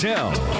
Tell.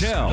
Beats